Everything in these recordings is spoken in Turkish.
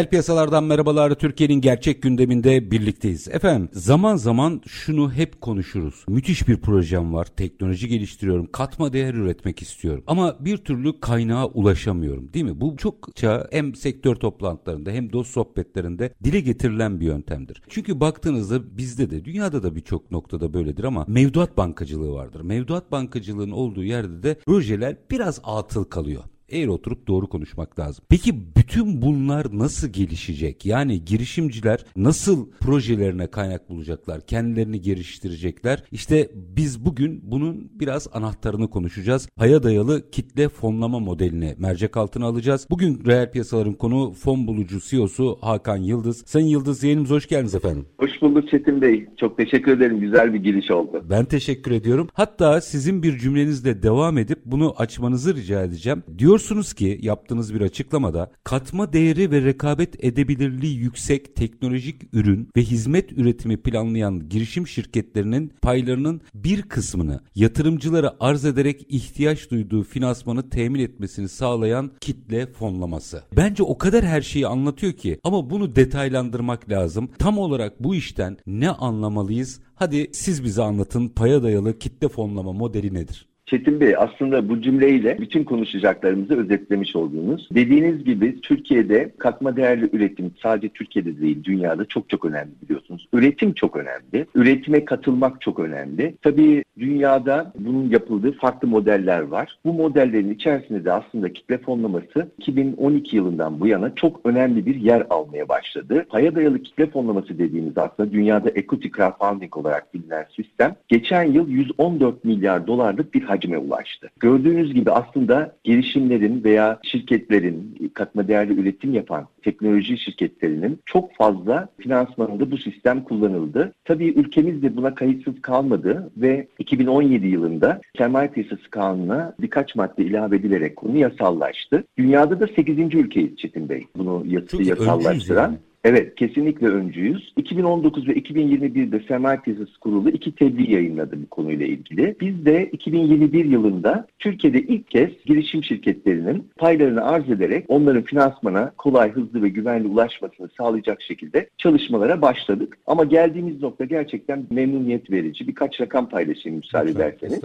Reel piyasalardan merhabalar. Türkiye'nin gerçek gündeminde birlikteyiz. Efendim zaman zaman şunu hep konuşuruz. Müthiş bir projem var. Teknoloji geliştiriyorum. Katma değer üretmek istiyorum. Ama bir türlü kaynağa ulaşamıyorum. Değil mi? Bu çokça hem sektör toplantılarında hem dost sohbetlerinde dile getirilen bir yöntemdir. Çünkü baktığınızda bizde de dünyada da birçok noktada böyledir ama mevduat bankacılığı vardır. Mevduat bankacılığının olduğu yerde de projeler biraz atıl kalıyor eğer oturup doğru konuşmak lazım. Peki bütün bunlar nasıl gelişecek? Yani girişimciler nasıl projelerine kaynak bulacaklar? Kendilerini geliştirecekler? İşte biz bugün bunun biraz anahtarını konuşacağız. Paya dayalı kitle fonlama modelini mercek altına alacağız. Bugün reel piyasaların konu fon bulucu CEO'su Hakan Yıldız. Sayın Yıldız yayınımıza hoş geldiniz efendim. Hoş bulduk Çetin Bey. Çok teşekkür ederim. Güzel bir giriş oldu. Ben teşekkür ediyorum. Hatta sizin bir cümlenizle devam edip bunu açmanızı rica edeceğim. Diyor Diyorsunuz ki yaptığınız bir açıklamada katma değeri ve rekabet edebilirliği yüksek teknolojik ürün ve hizmet üretimi planlayan girişim şirketlerinin paylarının bir kısmını yatırımcılara arz ederek ihtiyaç duyduğu finansmanı temin etmesini sağlayan kitle fonlaması. Bence o kadar her şeyi anlatıyor ki ama bunu detaylandırmak lazım. Tam olarak bu işten ne anlamalıyız? Hadi siz bize anlatın paya dayalı kitle fonlama modeli nedir? Çetin Bey aslında bu cümleyle bütün konuşacaklarımızı özetlemiş oldunuz. Dediğiniz gibi Türkiye'de katma değerli üretim sadece Türkiye'de değil dünyada çok çok önemli biliyorsunuz. Üretim çok önemli. Üretime katılmak çok önemli. Tabii dünyada bunun yapıldığı farklı modeller var. Bu modellerin içerisinde de aslında kitle fonlaması 2012 yılından bu yana çok önemli bir yer almaya başladı. Paya dayalı kitle fonlaması dediğimiz aslında dünyada equity crowdfunding olarak bilinen sistem geçen yıl 114 milyar dolarlık bir hacim hacme ulaştı. Gördüğünüz gibi aslında girişimlerin veya şirketlerin katma değerli üretim yapan teknoloji şirketlerinin çok fazla finansmanında bu sistem kullanıldı. Tabii ülkemiz de buna kayıtsız kalmadı ve 2017 yılında sermaye piyasası kanununa birkaç madde ilave edilerek konu yasallaştı. Dünyada da 8. ülkeyiz Çetin Bey bunu yas- yasallaştıran. Yani. Evet, kesinlikle öncüyüz. 2019 ve 2021'de Sermaye Piyasası Kurulu iki tebliğ yayınladı bu konuyla ilgili. Biz de 2021 yılında Türkiye'de ilk kez girişim şirketlerinin paylarını arz ederek onların finansmana kolay, hızlı ve güvenli ulaşmasını sağlayacak şekilde çalışmalara başladık. Ama geldiğimiz nokta gerçekten memnuniyet verici. Birkaç rakam paylaşayım müsaade ederseniz.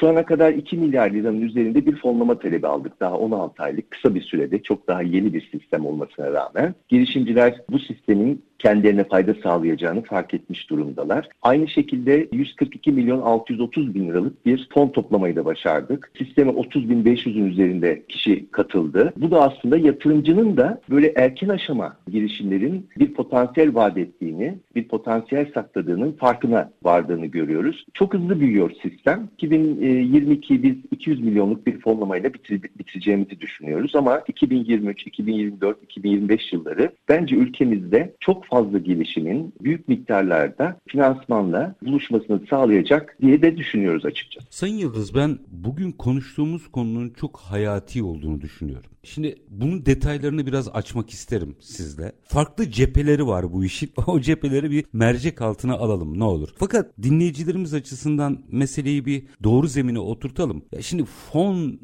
Şu ana kadar 2 milyar liranın üzerinde bir fonlama talebi aldık. Daha 16 aylık kısa bir sürede çok daha yeni bir sistem olmasına rağmen. Girişimciler bu sistemin kendilerine fayda sağlayacağını fark etmiş durumdalar. Aynı şekilde 142 milyon 630 bin liralık bir fon toplamayı da başardık. Sisteme 30 bin 500'ün üzerinde kişi katıldı. Bu da aslında yatırımcının da böyle erken aşama girişimlerin bir potansiyel vaat ettiğini, bir potansiyel sakladığının farkına vardığını görüyoruz. Çok hızlı büyüyor sistem. 2022 biz 200 milyonluk bir fonlamayla bitireceğimizi düşünüyoruz ama 2023, 2024, 2025 yılları bence ülkemizde çok fazla gelişimin büyük miktarlarda finansmanla buluşmasını sağlayacak diye de düşünüyoruz açıkçası. Sayın Yıldız ben bugün konuştuğumuz konunun çok hayati olduğunu düşünüyorum. Şimdi bunun detaylarını biraz açmak isterim sizle. Farklı cepheleri var bu işin. O cepheleri bir mercek altına alalım ne olur. Fakat dinleyicilerimiz açısından meseleyi bir doğru zemine oturtalım. Ya şimdi fon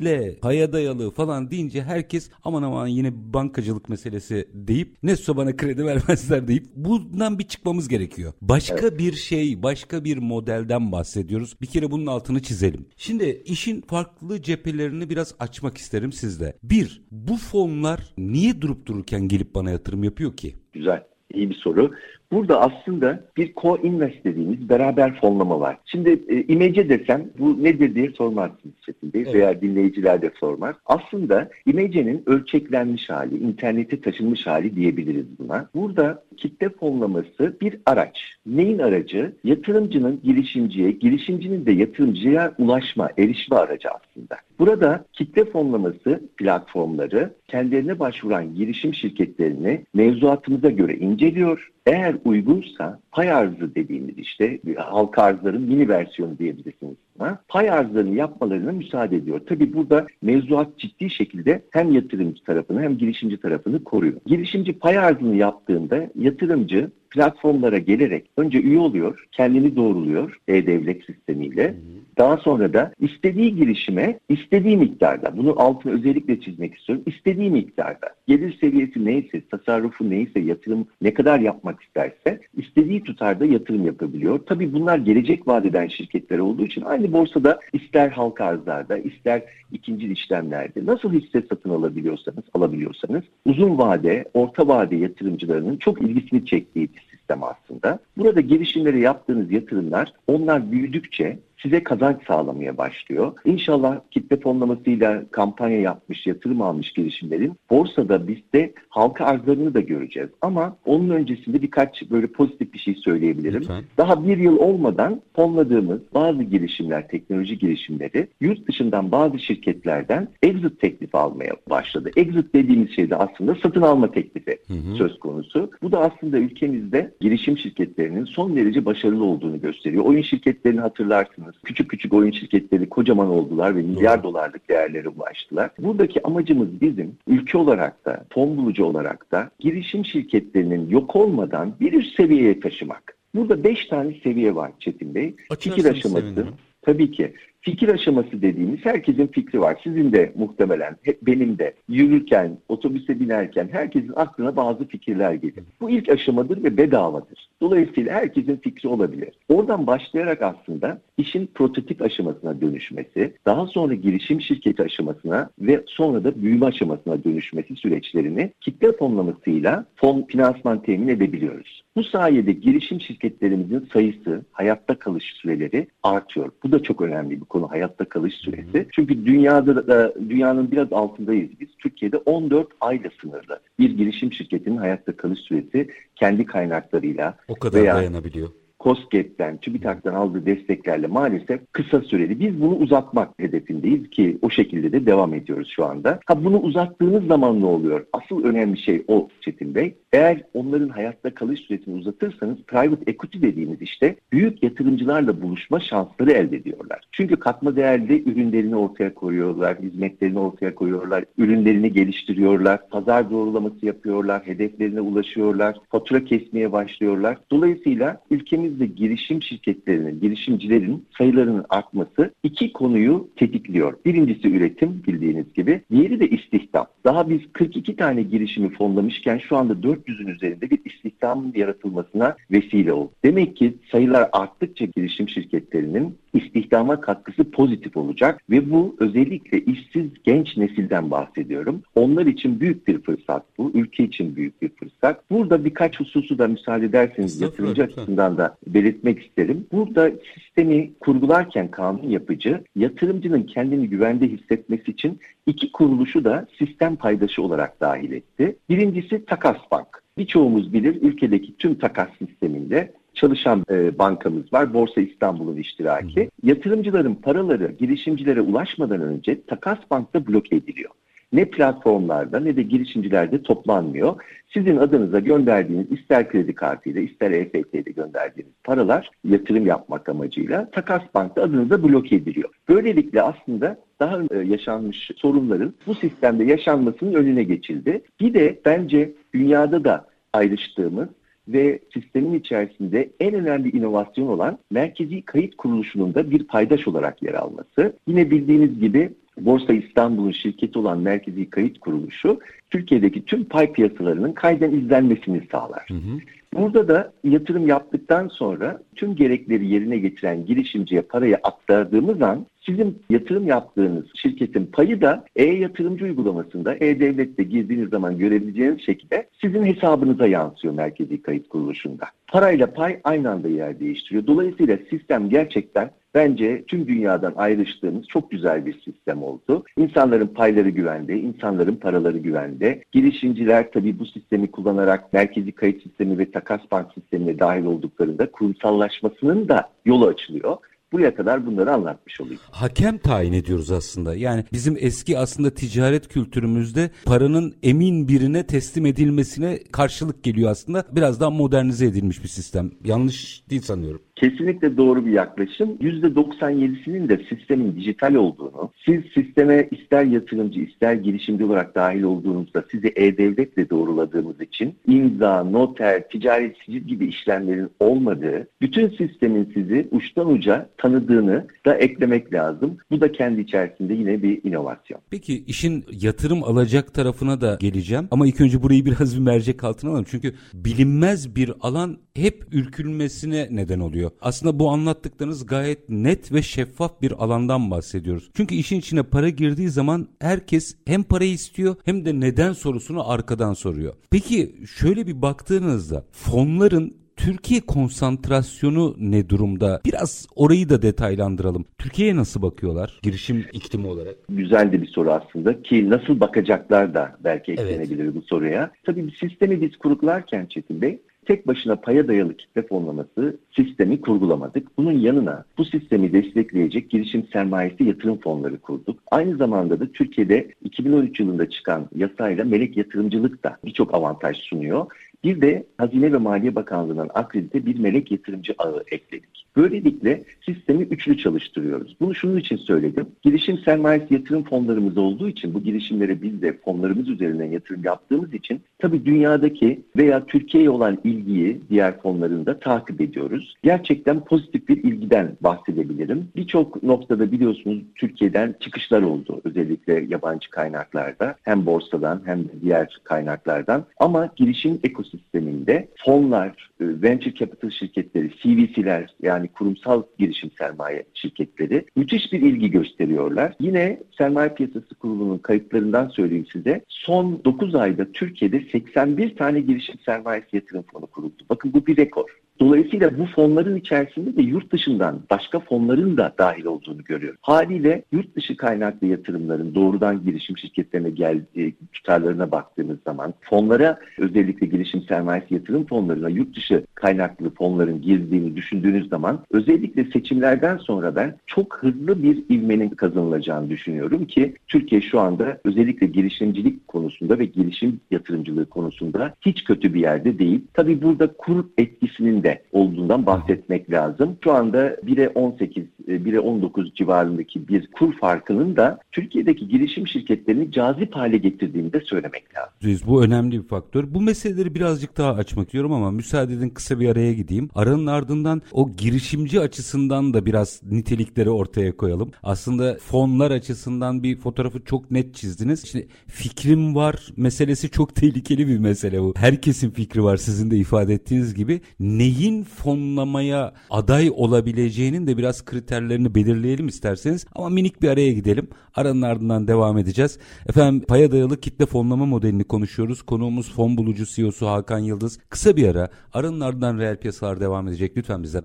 kitle, paya dayalı falan deyince herkes aman aman yine bankacılık meselesi deyip ne bana kredi vermezler deyip bundan bir çıkmamız gerekiyor. Başka evet. bir şey, başka bir modelden bahsediyoruz. Bir kere bunun altını çizelim. Şimdi işin farklı cephelerini biraz açmak isterim sizle. Bir, bu fonlar niye durup dururken gelip bana yatırım yapıyor ki? Güzel. İyi bir soru. Burada aslında bir co-invest dediğimiz beraber fonlama var. Şimdi e, imece desem bu nedir diye sormazsınız Çetin Bey evet. veya dinleyiciler de sormaz. Aslında imecenin ölçeklenmiş hali, internete taşınmış hali diyebiliriz buna. Burada kitle fonlaması bir araç. Neyin aracı? Yatırımcının girişimciye, girişimcinin de yatırımcıya ulaşma, erişme aracı aslında. Burada kitle fonlaması platformları kendilerine başvuran girişim şirketlerini mevzuatımıza göre inceliyor. Eğer uygunsa pay arzı dediğimiz işte halka arzların mini versiyonu diyebilirsiniz buna. Pay arzlarını yapmalarına müsaade ediyor. Tabi burada mevzuat ciddi şekilde hem yatırımcı tarafını hem girişimci tarafını koruyor. Girişimci pay arzını yaptığında yatırımcı platformlara gelerek önce üye oluyor, kendini doğruluyor e-devlet sistemiyle. Hı hı. Daha sonra da istediği girişime istediği miktarda, bunu altını özellikle çizmek istiyorum, istediği miktarda, gelir seviyesi neyse, tasarrufu neyse, yatırım ne kadar yapmak isterse istediği tutarda yatırım yapabiliyor. Tabii bunlar gelecek vadeden şirketler olduğu için aynı borsada ister halka arzlarda, ister ikinci işlemlerde nasıl hisse satın alabiliyorsanız, alabiliyorsanız uzun vade, orta vade yatırımcılarının çok ilgisini çektiği sistem aslında. Burada girişimlere yaptığınız yatırımlar onlar büyüdükçe size kazanç sağlamaya başlıyor. İnşallah kitle fonlamasıyla kampanya yapmış, yatırım almış girişimlerin borsada biz de halka arzlarını da göreceğiz. Ama onun öncesinde birkaç böyle pozitif bir şey söyleyebilirim. Lütfen. Daha bir yıl olmadan fonladığımız bazı girişimler, teknoloji girişimleri yurt dışından bazı şirketlerden exit teklifi almaya başladı. Exit dediğimiz şey de aslında satın alma teklifi hı hı. söz konusu. Bu da aslında ülkemizde girişim şirketlerinin son derece başarılı olduğunu gösteriyor. Oyun şirketlerini hatırlarsınız biliyorsunuz. Küçük küçük oyun şirketleri kocaman oldular ve milyar dolarlık değerlere ulaştılar. Buradaki amacımız bizim ülke olarak da, fon bulucu olarak da girişim şirketlerinin yok olmadan bir üst seviyeye taşımak. Burada beş tane seviye var Çetin Bey. Fikir aşaması. Sevinirim. Tabii ki fikir aşaması dediğimiz herkesin fikri var. Sizin de muhtemelen, benim de yürürken, otobüse binerken herkesin aklına bazı fikirler gelir. Bu ilk aşamadır ve bedavadır. Dolayısıyla herkesin fikri olabilir. Oradan başlayarak aslında işin prototip aşamasına dönüşmesi, daha sonra girişim şirketi aşamasına ve sonra da büyüme aşamasına dönüşmesi süreçlerini kitle fonlamasıyla fon finansman temin edebiliyoruz. Bu sayede girişim şirketlerimizin sayısı, hayatta kalış süreleri artıyor. Bu da çok önemli bir konu hayatta kalış süresi. Çünkü dünyada da dünyanın biraz altındayız biz. Türkiye'de 14 ayla sınırlı bir girişim şirketinin hayatta kalış süresi kendi kaynaklarıyla o kadar veya dayanabiliyor. COSGAP'ten, TÜBİTAK'tan aldığı desteklerle maalesef kısa süreli. Biz bunu uzatmak hedefindeyiz ki o şekilde de devam ediyoruz şu anda. Ha bunu uzattığınız zaman ne oluyor? Asıl önemli şey o Çetin Bey. Eğer onların hayatta kalış süresini uzatırsanız private equity dediğimiz işte büyük yatırımcılarla buluşma şansları elde ediyorlar. Çünkü katma değerli ürünlerini ortaya koyuyorlar, hizmetlerini ortaya koyuyorlar, ürünlerini geliştiriyorlar, pazar doğrulaması yapıyorlar, hedeflerine ulaşıyorlar, fatura kesmeye başlıyorlar. Dolayısıyla ülkemizde girişim şirketlerinin, girişimcilerin sayılarının artması iki konuyu tetikliyor. Birincisi üretim bildiğiniz gibi, diğeri de istihdam. Daha biz 42 tane girişimi fonlamışken şu anda 4 400'ün üzerinde bir istihdam yaratılmasına vesile oldu. Demek ki sayılar arttıkça girişim şirketlerinin istihdama katkısı pozitif olacak ve bu özellikle işsiz genç nesilden bahsediyorum. Onlar için büyük bir fırsat bu. Ülke için büyük bir fırsat. Burada birkaç hususu da müsaade ederseniz yatırımcı açısından da belirtmek isterim. Burada sistemi kurgularken kanun yapıcı yatırımcının kendini güvende hissetmesi için iki kuruluşu da sistem paydaşı olarak dahil etti. Birincisi Takas Bank. Birçoğumuz bilir ülkedeki tüm takas sisteminde çalışan e, bankamız var. Borsa İstanbul'un iştiraki. Hı. Yatırımcıların paraları girişimcilere ulaşmadan önce Takas Bank'ta bloke ediliyor. Ne platformlarda ne de girişimcilerde toplanmıyor. Sizin adınıza gönderdiğiniz ister kredi kartıyla ister EFT ile gönderdiğiniz paralar yatırım yapmak amacıyla Takas Bank'ta adınıza bloke ediliyor. Böylelikle aslında daha e, yaşanmış sorunların bu sistemde yaşanmasının önüne geçildi. Bir de bence dünyada da ayrıştığımız ve sistemin içerisinde en önemli inovasyon olan merkezi kayıt kuruluşunun da bir paydaş olarak yer alması. Yine bildiğiniz gibi Borsa İstanbul'un şirketi olan Merkezi Kayıt Kuruluşu Türkiye'deki tüm pay piyasalarının kayden izlenmesini sağlar. Hı hı. Burada da yatırım yaptıktan sonra tüm gerekleri yerine getiren girişimciye parayı aktardığımız an Sizin yatırım yaptığınız şirketin payı da e-yatırımcı uygulamasında e-devlette girdiğiniz zaman görebileceğiniz şekilde sizin hesabınıza yansıyor merkezi kayıt kuruluşunda. Parayla pay aynı anda yer değiştiriyor. Dolayısıyla sistem gerçekten bence tüm dünyadan ayrıştığımız çok güzel bir sistem oldu. İnsanların payları güvende, insanların paraları güvende. Girişimciler tabii bu sistemi kullanarak merkezi kayıt sistemi ve takas bank sistemine dahil olduklarında kurumsallaşmasının da yolu açılıyor. Buraya kadar bunları anlatmış olayım. Hakem tayin ediyoruz aslında. Yani bizim eski aslında ticaret kültürümüzde paranın emin birine teslim edilmesine karşılık geliyor aslında. Biraz daha modernize edilmiş bir sistem. Yanlış değil sanıyorum. Kesinlikle doğru bir yaklaşım. %97'sinin de sistemin dijital olduğunu, siz sisteme ister yatırımcı ister girişimci olarak dahil olduğunuzda sizi e-devletle doğruladığımız için imza, noter, ticari sicil gibi işlemlerin olmadığı, bütün sistemin sizi uçtan uca tanıdığını da eklemek lazım. Bu da kendi içerisinde yine bir inovasyon. Peki işin yatırım alacak tarafına da geleceğim ama ilk önce burayı biraz bir mercek altına alalım. Çünkü bilinmez bir alan hep ürkülmesine neden oluyor. Aslında bu anlattıklarınız gayet net ve şeffaf bir alandan bahsediyoruz. Çünkü işin içine para girdiği zaman herkes hem parayı istiyor hem de neden sorusunu arkadan soruyor. Peki şöyle bir baktığınızda fonların Türkiye konsantrasyonu ne durumda? Biraz orayı da detaylandıralım. Türkiye'ye nasıl bakıyorlar girişim iklimi olarak? Güzel de bir soru aslında ki nasıl bakacaklar da belki eklenebilir evet. bu soruya. Tabii bir sistemi biz kurgularken Çetin Bey tek başına paya dayalı kitle fonlaması sistemi kurgulamadık. Bunun yanına bu sistemi destekleyecek girişim sermayesi yatırım fonları kurduk. Aynı zamanda da Türkiye'de 2013 yılında çıkan yasayla melek yatırımcılık da birçok avantaj sunuyor. Bir de Hazine ve Maliye Bakanlığı'ndan akredite bir melek yatırımcı ağı ekledik. Böylelikle sistemi üçlü çalıştırıyoruz. Bunu şunun için söyledim. Girişim sermayesi yatırım fonlarımız olduğu için bu girişimlere biz de fonlarımız üzerinden yatırım yaptığımız için tabii dünyadaki veya Türkiye'ye olan ilgiyi diğer fonlarında takip ediyoruz. Gerçekten pozitif bir ilgiden bahsedebilirim. Birçok noktada biliyorsunuz Türkiye'den çıkışlar oldu. Özellikle yabancı kaynaklarda hem borsadan hem de diğer kaynaklardan. Ama girişim ekosisteminde fonlar, e, venture capital şirketleri, CVC'ler yani kurumsal girişim sermaye şirketleri müthiş bir ilgi gösteriyorlar. Yine Sermaye Piyasası Kurulu'nun kayıtlarından söyleyeyim size. Son 9 ayda Türkiye'de 81 tane girişim sermayesi yatırım fonu kuruldu. Bakın bu bir rekor. Dolayısıyla bu fonların içerisinde de yurt dışından başka fonların da dahil olduğunu görüyoruz. Haliyle yurt dışı kaynaklı yatırımların doğrudan girişim şirketlerine geldiği tutarlarına baktığımız zaman fonlara özellikle girişim sermayesi yatırım fonlarına yurt dışı kaynaklı fonların girdiğini düşündüğünüz zaman özellikle seçimlerden sonra ben çok hızlı bir ivmenin kazanılacağını düşünüyorum ki Türkiye şu anda özellikle girişimcilik konusunda ve girişim yatırımcılığı konusunda hiç kötü bir yerde değil. Tabii burada kur etkisinin de olduğundan bahsetmek lazım. Şu anda 1'e 18, 1'e 19 civarındaki bir kur farkının da Türkiye'deki girişim şirketlerini cazip hale getirdiğini de söylemek lazım. Bu önemli bir faktör. Bu meseleleri birazcık daha açmak istiyorum ama müsaade edin kısa bir araya gideyim. Aranın ardından o girişimci açısından da biraz nitelikleri ortaya koyalım. Aslında fonlar açısından bir fotoğrafı çok net çizdiniz. İşte fikrim var meselesi çok tehlikeli bir mesele bu. Herkesin fikri var sizin de ifade ettiğiniz gibi. Neyi neyin fonlamaya aday olabileceğinin de biraz kriterlerini belirleyelim isterseniz. Ama minik bir araya gidelim. Aranın ardından devam edeceğiz. Efendim paya dayalı kitle fonlama modelini konuşuyoruz. Konuğumuz fon bulucu CEO'su Hakan Yıldız. Kısa bir ara. Aranın ardından reel piyasalar devam edecek. Lütfen bizden.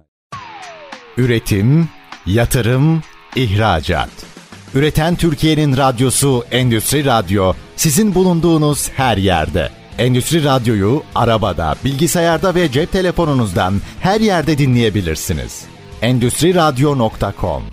Üretim, yatırım, ihracat. Üreten Türkiye'nin radyosu Endüstri Radyo sizin bulunduğunuz her yerde. Endüstri Radyo'yu arabada, bilgisayarda ve cep telefonunuzdan her yerde dinleyebilirsiniz. Endüstri Radyo.com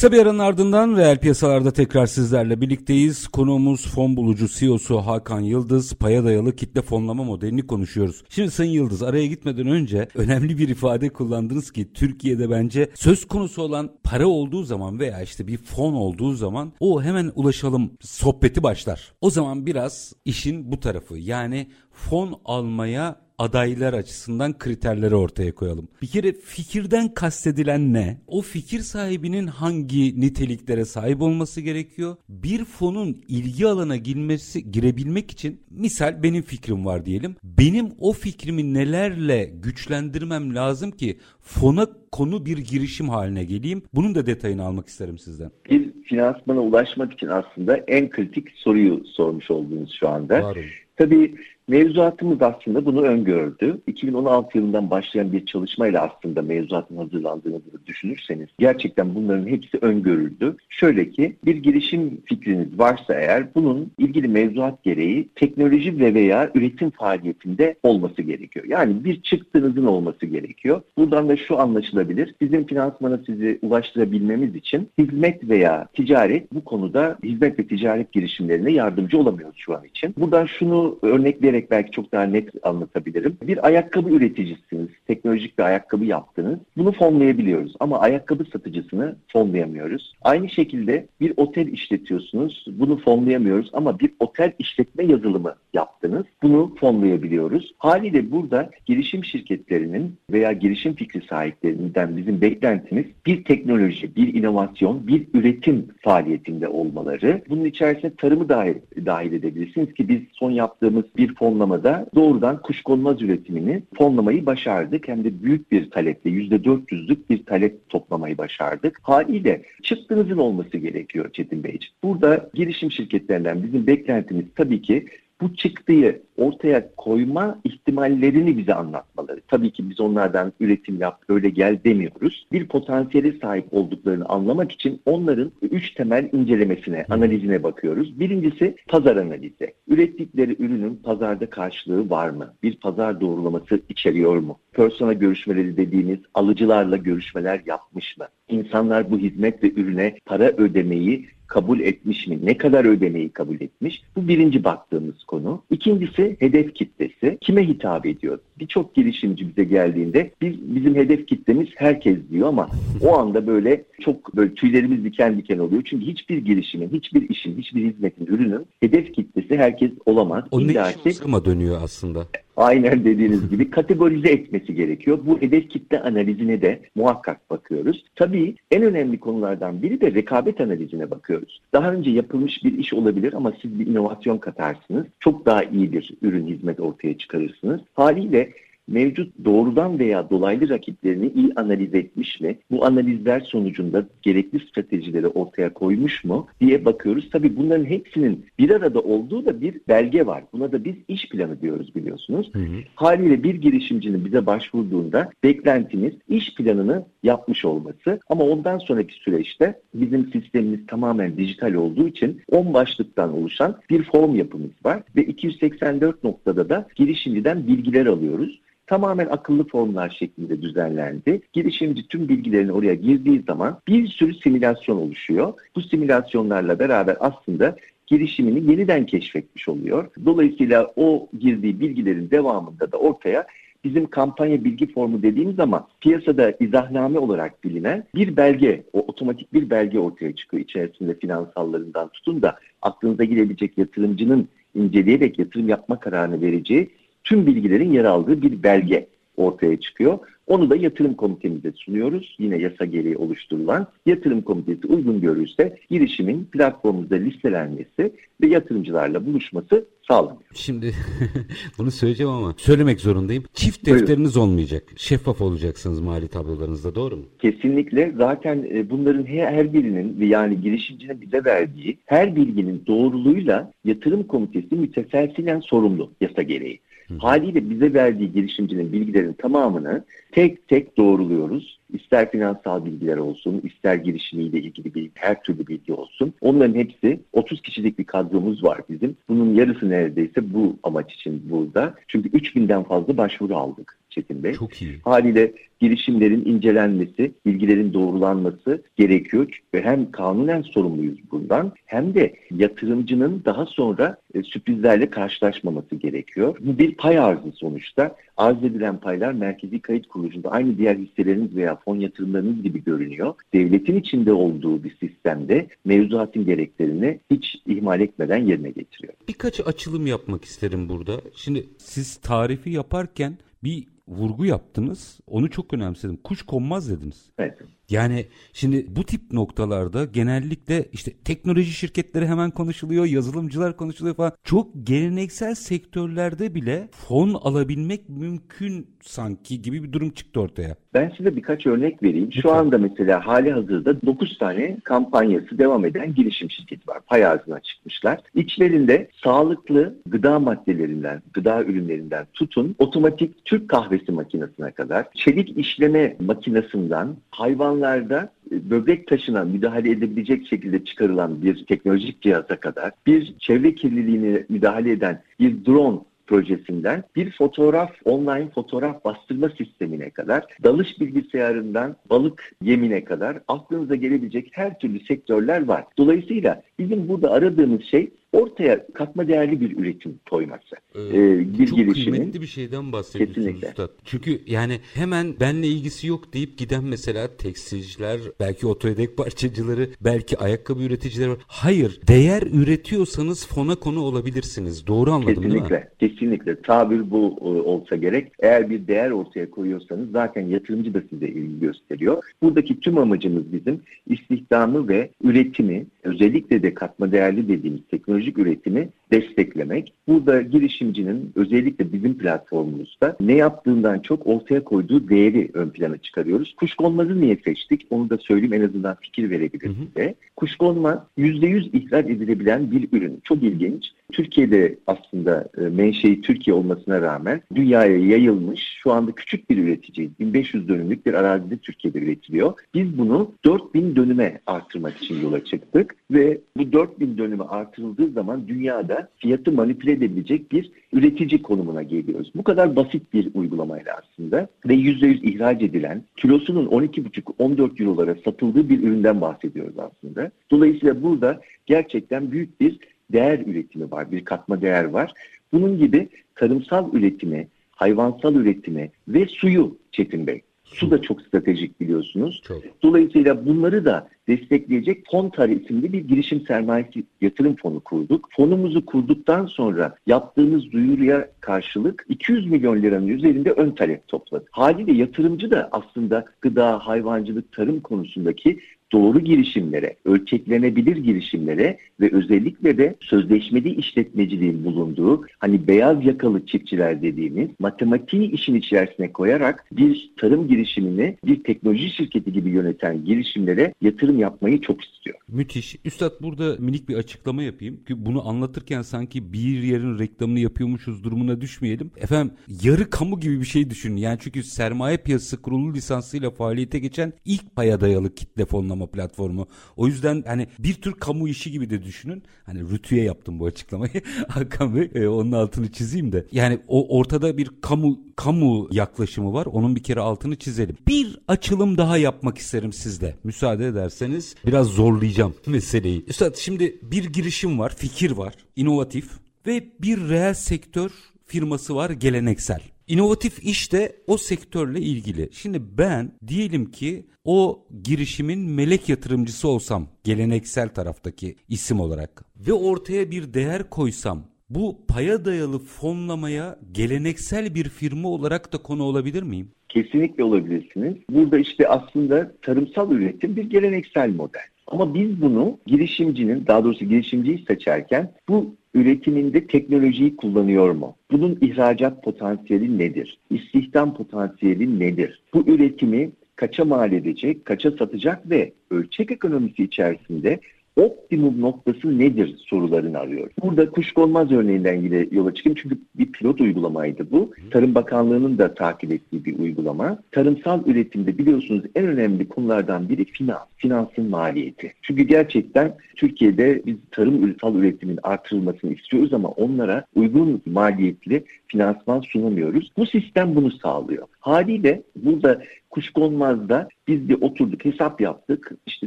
Kısa bir aranın ardından reel piyasalarda tekrar sizlerle birlikteyiz. Konuğumuz fon bulucu CEO'su Hakan Yıldız. Paya dayalı kitle fonlama modelini konuşuyoruz. Şimdi Sayın Yıldız araya gitmeden önce önemli bir ifade kullandınız ki Türkiye'de bence söz konusu olan para olduğu zaman veya işte bir fon olduğu zaman o hemen ulaşalım sohbeti başlar. O zaman biraz işin bu tarafı yani fon almaya adaylar açısından kriterleri ortaya koyalım. Bir kere fikirden kastedilen ne? O fikir sahibinin hangi niteliklere sahip olması gerekiyor? Bir fonun ilgi alana girmesi, girebilmek için misal benim fikrim var diyelim. Benim o fikrimi nelerle güçlendirmem lazım ki fona konu bir girişim haline geleyim? Bunun da detayını almak isterim sizden. Bir finansmana ulaşmak için aslında en kritik soruyu sormuş oldunuz şu anda. Var. Tabii Mevzuatımız aslında bunu öngördü. 2016 yılından başlayan bir çalışmayla aslında mevzuatın hazırlandığını düşünürseniz gerçekten bunların hepsi öngörüldü. Şöyle ki bir girişim fikriniz varsa eğer bunun ilgili mevzuat gereği teknoloji ve veya üretim faaliyetinde olması gerekiyor. Yani bir çıktınızın olması gerekiyor. Buradan da şu anlaşılabilir. Bizim finansmana sizi ulaştırabilmemiz için hizmet veya ticaret bu konuda hizmet ve ticaret girişimlerine yardımcı olamıyoruz şu an için. Buradan şunu örnek vererek örnek belki çok daha net anlatabilirim. Bir ayakkabı üreticisiniz, teknolojik bir ayakkabı yaptınız. Bunu fonlayabiliyoruz ama ayakkabı satıcısını fonlayamıyoruz. Aynı şekilde bir otel işletiyorsunuz, bunu fonlayamıyoruz ama bir otel işletme yazılımı yaptınız. Bunu fonlayabiliyoruz. Haliyle burada girişim şirketlerinin veya girişim fikri sahiplerinden bizim beklentimiz bir teknoloji, bir inovasyon, bir üretim faaliyetinde olmaları. Bunun içerisine tarımı dahil, dahil edebilirsiniz ki biz son yaptığımız bir fonlamada doğrudan kuşkonmaz üretimini fonlamayı başardık. Hem de büyük bir taleple %400'lük bir talep toplamayı başardık. Haliyle çıktınızın olması gerekiyor Çetin Beyciğim. Burada girişim şirketlerinden bizim beklentimiz tabii ki bu çıktıyı ortaya koyma ihtimallerini bize anlatmaları. Tabii ki biz onlardan üretim yap, öyle gel demiyoruz. Bir potansiyele sahip olduklarını anlamak için onların üç temel incelemesine, analizine bakıyoruz. Birincisi pazar analizi. Ürettikleri ürünün pazarda karşılığı var mı? Bir pazar doğrulaması içeriyor mu? Persona görüşmeleri dediğimiz alıcılarla görüşmeler yapmış mı? İnsanlar bu hizmet ve ürüne para ödemeyi kabul etmiş mi? Ne kadar ödemeyi kabul etmiş? Bu birinci baktığımız konu. İkincisi hedef kitlesi. Kime hitap ediyor? Birçok girişimci bize geldiğinde biz bizim hedef kitlemiz herkes diyor ama o anda böyle çok böyle tüylerimiz diken diken oluyor. Çünkü hiçbir girişimin, hiçbir işin, hiçbir hizmetin, ürünün hedef kitlesi herkes olamaz. O ne işe dönüyor aslında? Aynen dediğiniz gibi kategorize etmesi gerekiyor. Bu hedef kitle analizine de muhakkak bakıyoruz. Tabii en önemli konulardan biri de rekabet analizine bakıyoruz. Daha önce yapılmış bir iş olabilir ama siz bir inovasyon katarsınız. Çok daha iyi bir ürün hizmet ortaya çıkarırsınız. Haliyle mevcut doğrudan veya dolaylı rakiplerini iyi analiz etmiş mi? Bu analizler sonucunda gerekli stratejileri ortaya koymuş mu diye bakıyoruz. Tabii bunların hepsinin bir arada olduğu da bir belge var. Buna da biz iş planı diyoruz biliyorsunuz. Hı hı. Haliyle bir girişimcinin bize başvurduğunda beklentimiz iş planını yapmış olması ama ondan sonraki süreçte bizim sistemimiz tamamen dijital olduğu için 10 başlıktan oluşan bir form yapımız var ve 284 noktada da girişimciden bilgiler alıyoruz tamamen akıllı formlar şeklinde düzenlendi. Girişimci tüm bilgilerini oraya girdiği zaman bir sürü simülasyon oluşuyor. Bu simülasyonlarla beraber aslında girişimini yeniden keşfetmiş oluyor. Dolayısıyla o girdiği bilgilerin devamında da ortaya bizim kampanya bilgi formu dediğimiz ama piyasada izahname olarak bilinen bir belge, o otomatik bir belge ortaya çıkıyor. İçerisinde finansallarından tutun da aklınıza girebilecek yatırımcının inceleyerek yatırım yapma kararını vereceği tüm bilgilerin yer aldığı bir belge ortaya çıkıyor. Onu da yatırım komitemize sunuyoruz. Yine yasa gereği oluşturulan yatırım komitesi uygun görürse girişimin platformumuzda listelenmesi ve yatırımcılarla buluşması sağlanıyor. Şimdi bunu söyleyeceğim ama söylemek zorundayım. Çift defteriniz Buyurun. olmayacak. Şeffaf olacaksınız mali tablolarınızda doğru mu? Kesinlikle. Zaten e, bunların her birinin yani girişimcinin bize verdiği her bilginin doğruluğuyla yatırım komitesi müteselsilen sorumlu yasa gereği. Haliyle bize verdiği girişimcinin bilgilerin tamamını tek tek doğruluyoruz. İster finansal bilgiler olsun, ister girişimiyle ilgili bir her türlü bilgi olsun. Onların hepsi 30 kişilik bir kadromuz var bizim. Bunun yarısı neredeyse bu amaç için burada. Çünkü 3000'den fazla başvuru aldık Çetin Bey. Çok iyi. Haliyle girişimlerin incelenmesi, bilgilerin doğrulanması gerekiyor ve hem kanunen sorumluyuz bundan hem de yatırımcının daha sonra e, sürprizlerle karşılaşmaması gerekiyor. Bu bir pay arzı sonuçta. Arz edilen paylar merkezi kayıt kuruluşunda aynı diğer hisseleriniz veya fon yatırımlarınız gibi görünüyor. Devletin içinde olduğu bir sistemde mevzuatın gereklerini hiç ihmal etmeden yerine getiriyor. Birkaç açılım yapmak isterim burada. Şimdi siz tarifi yaparken bir vurgu yaptınız. Onu çok önemsedim. Kuş konmaz dediniz. Evet. Yani şimdi bu tip noktalarda genellikle işte teknoloji şirketleri hemen konuşuluyor, yazılımcılar konuşuluyor falan. Çok geleneksel sektörlerde bile fon alabilmek mümkün sanki gibi bir durum çıktı ortaya. Ben size birkaç örnek vereyim. Şu anda mesela hali hazırda 9 tane kampanyası devam eden girişim şirketi var. Pay ağzına çıkmışlar. İçlerinde sağlıklı gıda maddelerinden, gıda ürünlerinden tutun, otomatik Türk kahvesi makinesine kadar, çelik işleme makinesinden hayvanlarda e, böbrek taşına müdahale edebilecek şekilde çıkarılan bir teknolojik cihaza kadar, bir çevre kirliliğine müdahale eden bir drone projesinden bir fotoğraf, online fotoğraf bastırma sistemine kadar, dalış bilgisayarından balık yemine kadar aklınıza gelebilecek her türlü sektörler var. Dolayısıyla bizim burada aradığımız şey ortaya katma değerli bir üretim koyması. Ee, ee, bir çok kıymetli bir şeyden bahsediyorsunuz Kesinlikle. Üstad. Çünkü yani hemen benle ilgisi yok deyip giden mesela tekstilciler, belki otoyedek parçacıları, belki ayakkabı üreticileri var. Hayır, değer üretiyorsanız fona konu olabilirsiniz. Doğru anladım kesinlikle, değil mi? Kesinlikle. Tabir bu e, olsa gerek. Eğer bir değer ortaya koyuyorsanız zaten yatırımcı da size ilgi gösteriyor. Buradaki tüm amacımız bizim istihdamı ve üretimi özellikle de katma değerli dediğimiz teknoloji teknolojik üretimi desteklemek. Burada girişimcinin özellikle bizim platformumuzda ne yaptığından çok ortaya koyduğu değeri ön plana çıkarıyoruz. Kuşkonmazı niye seçtik? Onu da söyleyeyim en azından fikir verebilir size. Kuşkonmaz %100 ihraç edilebilen bir ürün. Çok ilginç. Türkiye'de aslında e, menşei Türkiye olmasına rağmen dünyaya yayılmış şu anda küçük bir üretici. 1500 dönümlük bir arazide Türkiye'de üretiliyor. Biz bunu 4000 dönüme artırmak için yola çıktık ve bu 4000 dönüme artırıldığı zaman dünyada fiyatı manipüle edebilecek bir üretici konumuna geliyoruz. Bu kadar basit bir uygulamayla aslında ve %100 ihraç edilen kilosunun 12,5-14 eurolara satıldığı bir üründen bahsediyoruz aslında. Dolayısıyla burada gerçekten büyük bir değer üretimi var, bir katma değer var. Bunun gibi tarımsal üretimi, hayvansal üretimi ve suyu Çetin Bey. Su da çok stratejik biliyorsunuz. Çok. Dolayısıyla bunları da destekleyecek Fontar isimli bir girişim sermayesi yatırım fonu kurduk. Fonumuzu kurduktan sonra yaptığımız duyuruya karşılık 200 milyon liranın üzerinde ön talep topladı. Haliyle yatırımcı da aslında gıda, hayvancılık, tarım konusundaki doğru girişimlere, ölçeklenebilir girişimlere ve özellikle de sözleşmeli işletmeciliğin bulunduğu hani beyaz yakalı çiftçiler dediğimiz matematiği işin içerisine koyarak bir tarım girişimini bir teknoloji şirketi gibi yöneten girişimlere yatırım yapmayı çok istiyor. Müthiş. Üstad burada minik bir açıklama yapayım. Ki bunu anlatırken sanki bir yerin reklamını yapıyormuşuz durumuna düşmeyelim. Efendim yarı kamu gibi bir şey düşünün. Yani çünkü sermaye piyasası kurulu lisansıyla faaliyete geçen ilk paya dayalı kitle fonlama platformu. O yüzden hani bir tür kamu işi gibi de düşünün. Hani rütüye yaptım bu açıklamayı. Hakan Bey e, onun altını çizeyim de. Yani o ortada bir kamu kamu yaklaşımı var. Onun bir kere altını çizelim. Bir açılım daha yapmak isterim sizde. Müsaade ederseniz biraz zorlayacağım meseleyi. Üstad şimdi bir girişim var, fikir var, inovatif ve bir reel sektör firması var geleneksel. İnovatif iş de o sektörle ilgili. Şimdi ben diyelim ki o girişimin melek yatırımcısı olsam geleneksel taraftaki isim olarak ve ortaya bir değer koysam bu paya dayalı fonlamaya geleneksel bir firma olarak da konu olabilir miyim? Kesinlikle olabilirsiniz. Burada işte aslında tarımsal üretim bir geleneksel model. Ama biz bunu girişimcinin, daha doğrusu girişimciyi seçerken bu üretiminde teknolojiyi kullanıyor mu? Bunun ihracat potansiyeli nedir? İstihdam potansiyeli nedir? Bu üretimi kaça mal edecek, kaça satacak ve ölçek ekonomisi içerisinde optimum noktası nedir sorularını arıyor. Burada kuşkonmaz örneğinden yine yola çıkayım çünkü bir pilot uygulamaydı bu. Tarım Bakanlığı'nın da takip ettiği bir uygulama. Tarımsal üretimde biliyorsunuz en önemli konulardan biri finans, finansın maliyeti. Çünkü gerçekten Türkiye'de biz tarımsal üretimin artırılmasını istiyoruz ama onlara uygun maliyetli finansman sunamıyoruz. Bu sistem bunu sağlıyor. Haliyle burada Kuşkonmaz'da biz bir oturduk hesap yaptık. İşte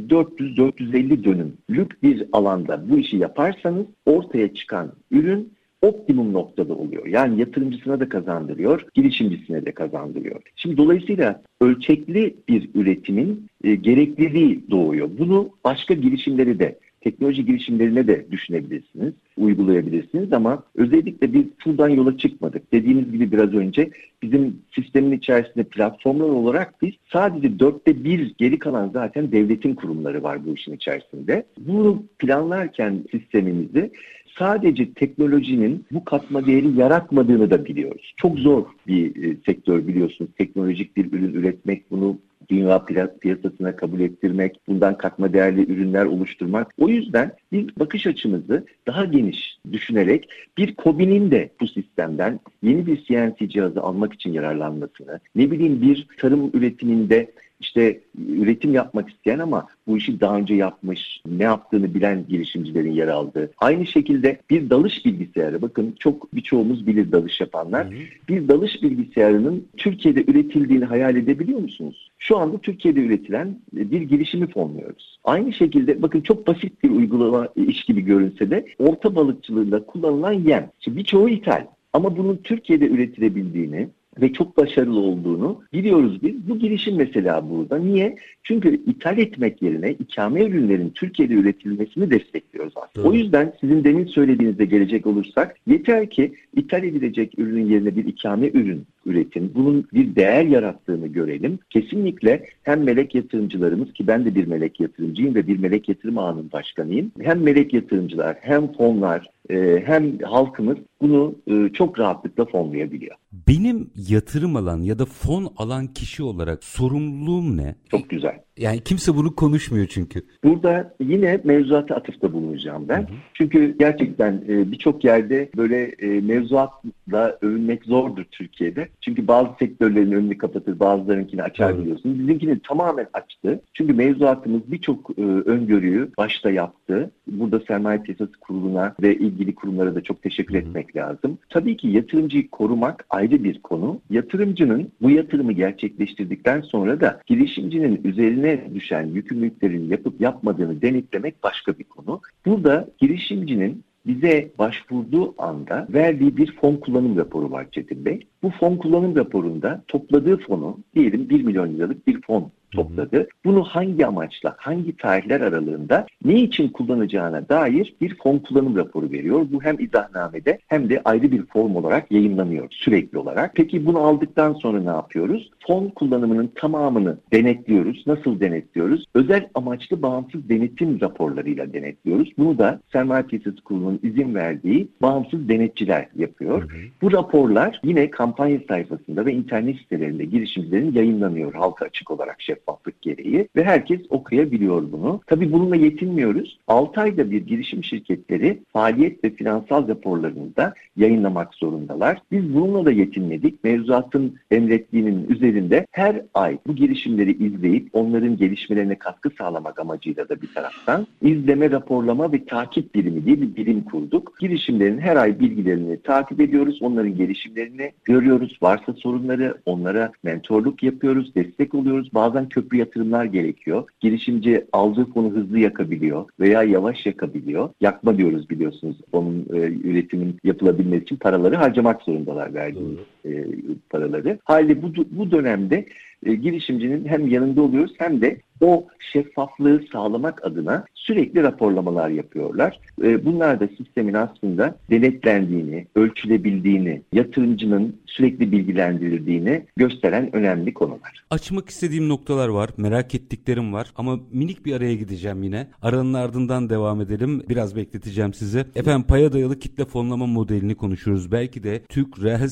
400-450 dönümlük bir alanda bu işi yaparsanız ortaya çıkan ürün optimum noktada oluyor. Yani yatırımcısına da kazandırıyor, girişimcisine de kazandırıyor. Şimdi dolayısıyla ölçekli bir üretimin e, gerekliliği doğuyor. Bunu başka girişimleri de teknoloji girişimlerine de düşünebilirsiniz, uygulayabilirsiniz ama özellikle biz şuradan yola çıkmadık. Dediğiniz gibi biraz önce bizim sistemin içerisinde platformlar olarak biz sadece dörtte bir geri kalan zaten devletin kurumları var bu işin içerisinde. Bunu planlarken sistemimizi sadece teknolojinin bu katma değeri yaratmadığını da biliyoruz. Çok zor bir e, sektör biliyorsunuz. Teknolojik bir ürün üretmek, bunu dünya piyasasına kabul ettirmek, bundan katma değerli ürünler oluşturmak. O yüzden biz bakış açımızı daha geniş düşünerek bir COBİ'nin de bu sistemden yeni bir CNC cihazı almak için yararlanmasını, ne bileyim bir tarım üretiminde işte üretim yapmak isteyen ama bu işi daha önce yapmış, ne yaptığını bilen girişimcilerin yer aldığı. Aynı şekilde bir dalış bilgisayarı, bakın çok birçoğumuz bilir dalış yapanlar. Bir dalış bilgisayarının Türkiye'de üretildiğini hayal edebiliyor musunuz? Şu anda Türkiye'de üretilen bir girişimi fonluyoruz. Aynı şekilde bakın çok basit bir uygulama iş gibi görünse de orta balıkçılığında kullanılan yem. Şimdi birçoğu ithal. Ama bunun Türkiye'de üretilebildiğini, ve çok başarılı olduğunu biliyoruz biz. Bu girişim mesela burada. Niye? Çünkü ithal etmek yerine ikame ürünlerin Türkiye'de üretilmesini destekliyoruz aslında. O yüzden sizin demin söylediğinizde gelecek olursak yeter ki ithal edilecek ürünün yerine bir ikame ürün üretin. Bunun bir değer yarattığını görelim. Kesinlikle hem melek yatırımcılarımız ki ben de bir melek yatırımcıyım ve bir melek yatırım ağının başkanıyım. Hem melek yatırımcılar hem fonlar e, hem halkımız bunu e, çok rahatlıkla fonlayabiliyor. Benim yatırım alan ya da fon alan kişi olarak sorumluluğum ne? Çok güzel. Yani kimse bunu konuşmuyor çünkü. Burada yine mevzuata atıfta bulunacağım ben. Hı hı. Çünkü gerçekten e, birçok yerde böyle e, mevzuatla övünmek zordur Türkiye'de. Çünkü bazı sektörlerin önünü kapatır, bazılarınkini açar evet. biliyorsunuz. Bizimkini tamamen açtı. Çünkü mevzuatımız birçok e, öngörüyü başta yaptı. Burada sermaye piyasası kuruluna ve ilgili kurumlara da çok teşekkür hı hı. etmek lazım. Tabii ki yatırımcıyı korumak ayrı bir konu. Yatırımcının bu yatırımı gerçekleştirdikten sonra da girişimcinin üzerine üzerine düşen yükümlülüklerin yapıp yapmadığını denetlemek başka bir konu. Burada girişimcinin bize başvurduğu anda verdiği bir fon kullanım raporu var Çetin Bey. Bu fon kullanım raporunda topladığı fonu diyelim 1 milyon liralık bir fon topladı. Bunu hangi amaçla, hangi tarihler aralığında ne için kullanacağına dair bir fon kullanım raporu veriyor. Bu hem izahnamede hem de ayrı bir form olarak yayınlanıyor sürekli olarak. Peki bunu aldıktan sonra ne yapıyoruz? Fon kullanımının tamamını denetliyoruz. Nasıl denetliyoruz? Özel amaçlı bağımsız denetim raporlarıyla denetliyoruz. Bunu da Sermaye Piyasası Kurulu'nun izin verdiği bağımsız denetçiler yapıyor. Hı hı. Bu raporlar yine kampanya sayfasında ve internet sitelerinde girişimcilerin yayınlanıyor halka açık olarak şeffaf şeffaflık gereği ve herkes okuyabiliyor bunu. Tabii bununla yetinmiyoruz. 6 ayda bir girişim şirketleri faaliyet ve finansal raporlarını da yayınlamak zorundalar. Biz bununla da yetinmedik. Mevzuatın emrettiğinin üzerinde her ay bu girişimleri izleyip onların gelişmelerine katkı sağlamak amacıyla da bir taraftan izleme, raporlama ve takip birimi diye bir birim kurduk. Girişimlerin her ay bilgilerini takip ediyoruz. Onların gelişimlerini görüyoruz. Varsa sorunları onlara mentorluk yapıyoruz, destek oluyoruz. Bazen köprü yatırımlar gerekiyor. Girişimci aldığı fonu hızlı yakabiliyor veya yavaş yakabiliyor. Yakma diyoruz biliyorsunuz. Onun e, üretimin yapılabilmesi için paraları harcamak zorundalar verdiğimiz e, paraları. Hali bu, bu dönemde e, girişimcinin hem yanında oluyoruz hem de o şeffaflığı sağlamak adına sürekli raporlamalar yapıyorlar. E, bunlar da sistemin aslında denetlendiğini, ölçülebildiğini, yatırımcının sürekli bilgilendirildiğini gösteren önemli konular. Açmak istediğim noktalar var, merak ettiklerim var ama minik bir araya gideceğim yine. Aranın ardından devam edelim. Biraz bekleteceğim sizi. Efendim paya dayalı kitle fonlama modelini konuşuyoruz. Belki de Türk reel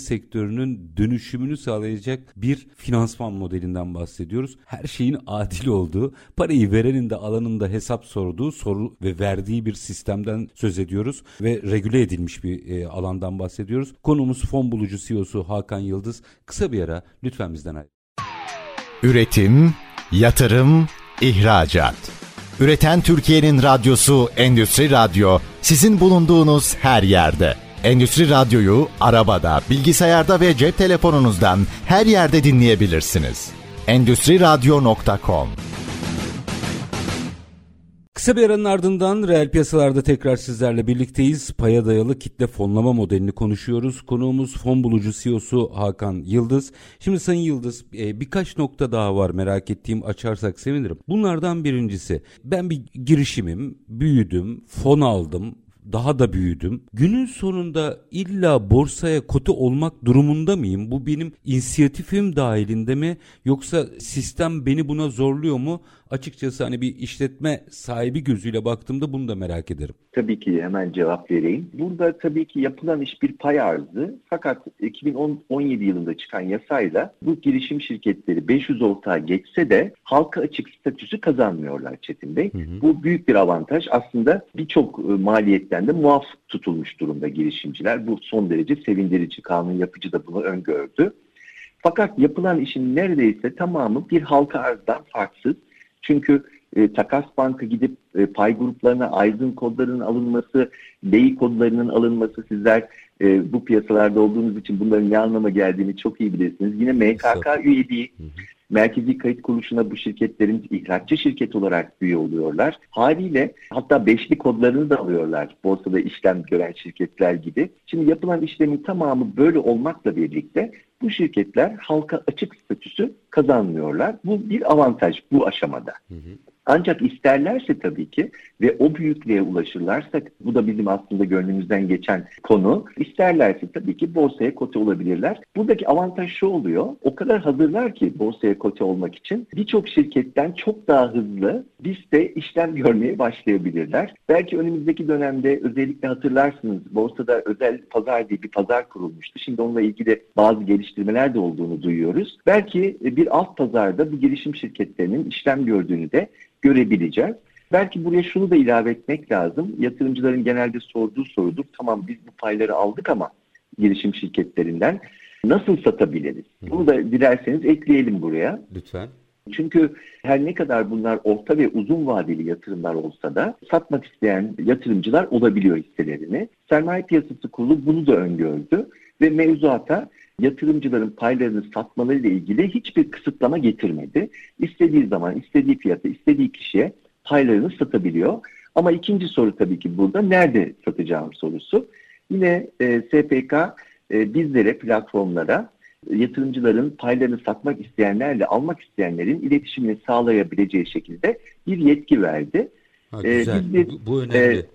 sektörünün dönüşümünü sağlayacak bir finansman modelinden bahsediyoruz. Her şeyin adil olduğu, parayı verenin de alanın da hesap sorduğu soru ve verdiği bir sistemden söz ediyoruz ve regüle edilmiş bir e, alandan bahsediyoruz. Konumuz fon bulucu CEO'su Hakan Yıldız. Kısa bir ara lütfen bizden ayrı. Üretim, yatırım, ihracat. Üreten Türkiye'nin radyosu Endüstri Radyo sizin bulunduğunuz her yerde. Endüstri Radyo'yu arabada, bilgisayarda ve cep telefonunuzdan her yerde dinleyebilirsiniz. Endüstri Radyo.com Kısa bir aranın ardından reel piyasalarda tekrar sizlerle birlikteyiz. Paya dayalı kitle fonlama modelini konuşuyoruz. Konuğumuz fon bulucu CEO'su Hakan Yıldız. Şimdi Sayın Yıldız e, birkaç nokta daha var merak ettiğim açarsak sevinirim. Bunlardan birincisi ben bir girişimim, büyüdüm, fon aldım, daha da büyüdüm. Günün sonunda illa borsaya kote olmak durumunda mıyım? Bu benim inisiyatifim dahilinde mi yoksa sistem beni buna zorluyor mu? Açıkçası hani bir işletme sahibi gözüyle baktığımda bunu da merak ederim. Tabii ki hemen cevap vereyim. Burada tabii ki yapılan iş bir pay arzı. Fakat 2017 yılında çıkan yasayla bu girişim şirketleri 500 ortağa geçse de halka açık statüsü kazanmıyorlar Çetin Bey. Hı hı. Bu büyük bir avantaj. Aslında birçok e, maliyetten de muaf tutulmuş durumda girişimciler. Bu son derece sevindirici. Kanun yapıcı da bunu öngördü. Fakat yapılan işin neredeyse tamamı bir halka arzdan farksız çünkü e, takas bankı gidip e, pay gruplarına aydın kodlarının alınması, DEI kodlarının alınması sizler e, bu piyasalarda olduğunuz için bunların ne anlama geldiğini çok iyi bilirsiniz. Yine MKK üyeliği, Merkezi Kayıt Kuruluşu'na bu şirketlerin ihraççı şirket olarak üye oluyorlar. Haliyle hatta beşli kodlarını da alıyorlar borsada işlem gören şirketler gibi. Şimdi yapılan işlemin tamamı böyle olmakla birlikte bu şirketler halka açık statüsü kazanmıyorlar. Bu bir avantaj bu aşamada. Hı hı. Ancak isterlerse tabii ki ve o büyüklüğe ulaşırlarsa bu da bizim aslında gönlümüzden geçen konu. İsterlerse tabii ki borsaya kote olabilirler. Buradaki avantaj şu oluyor. O kadar hazırlar ki borsaya kote olmak için birçok şirketten çok daha hızlı biz de işlem görmeye başlayabilirler. Belki önümüzdeki dönemde özellikle hatırlarsınız borsada özel pazar diye bir pazar kurulmuştu. Şimdi onunla ilgili bazı geliştirmeler de olduğunu duyuyoruz. Belki bir alt pazarda bu girişim şirketlerinin işlem gördüğünü de görebileceğiz. Belki buraya şunu da ilave etmek lazım. Yatırımcıların genelde sorduğu sorudur. Tamam biz bu payları aldık ama girişim şirketlerinden nasıl satabiliriz? Bunu da dilerseniz ekleyelim buraya. Lütfen. Çünkü her ne kadar bunlar orta ve uzun vadeli yatırımlar olsa da satmak isteyen yatırımcılar olabiliyor hisselerini. Sermaye Piyasası Kurulu bunu da öngördü ve mevzuata yatırımcıların paylarını satmalarıyla ilgili hiçbir kısıtlama getirmedi. İstediği zaman, istediği fiyata, istediği kişiye paylarını satabiliyor. Ama ikinci soru tabii ki burada nerede satacağım sorusu. Yine e, SPK e, bizlere, platformlara yatırımcıların paylarını satmak isteyenlerle almak isteyenlerin iletişimini sağlayabileceği şekilde bir yetki verdi. Ha, e, güzel. Biz bu, bu önemli. E,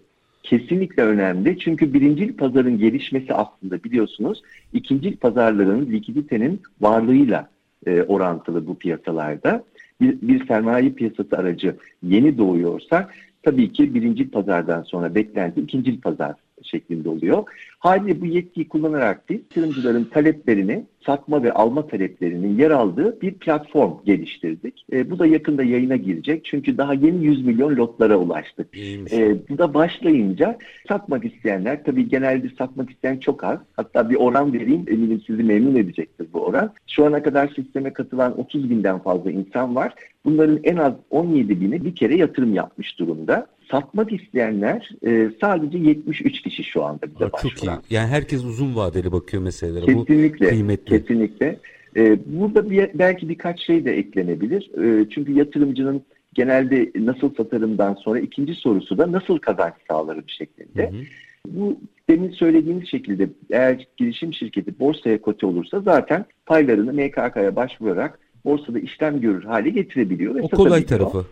kesinlikle önemli. Çünkü birincil pazarın gelişmesi aslında biliyorsunuz ikincil pazarların likiditenin varlığıyla e, orantılı bu piyasalarda. Bir, bir sermaye piyasası aracı yeni doğuyorsa tabii ki birincil pazardan sonra beklenti ikincil pazar şeklinde oluyor. Haliyle bu yetkiyi kullanarak biz yatırımcıların taleplerini, satma ve alma taleplerinin yer aldığı bir platform geliştirdik. E, bu da yakında yayına girecek çünkü daha yeni 100 milyon lotlara ulaştık. E, bu da başlayınca satmak isteyenler, tabii genelde satmak isteyen çok az. Hatta bir oran vereyim, eminim sizi memnun edecektir bu oran. Şu ana kadar sisteme katılan 30 binden fazla insan var. Bunların en az 17 bini bir kere yatırım yapmış durumda satmak isteyenler e, sadece 73 kişi şu anda bize Aa, başvuran. Çok iyi. Yani herkes uzun vadeli bakıyor meselelere. Kesinlikle. Bu kıymetli. Kesinlikle. E, burada bir, belki birkaç şey de eklenebilir. E, çünkü yatırımcının genelde nasıl satarımdan sonra ikinci sorusu da nasıl kazanç sağlarım şeklinde. Hı hı. Bu demin söylediğimiz şekilde eğer girişim şirketi borsaya kote olursa zaten paylarını MKK'ya başvurarak borsada işlem görür hale getirebiliyor ve o kolay tarafı.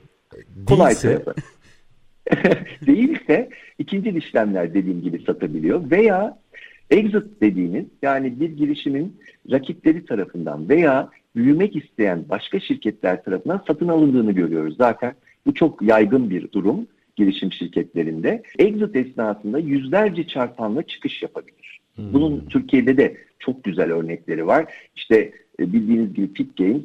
Kolay tarafı. değilse ikinci işlemler dediğim gibi satabiliyor veya exit dediğimiz yani bir girişimin rakipleri tarafından veya büyümek isteyen başka şirketler tarafından satın alındığını görüyoruz. Zaten bu çok yaygın bir durum girişim şirketlerinde. Exit esnasında yüzlerce çarpanla çıkış yapabilir. Hmm. Bunun Türkiye'de de çok güzel örnekleri var. İşte e, bildiğiniz gibi Pit Games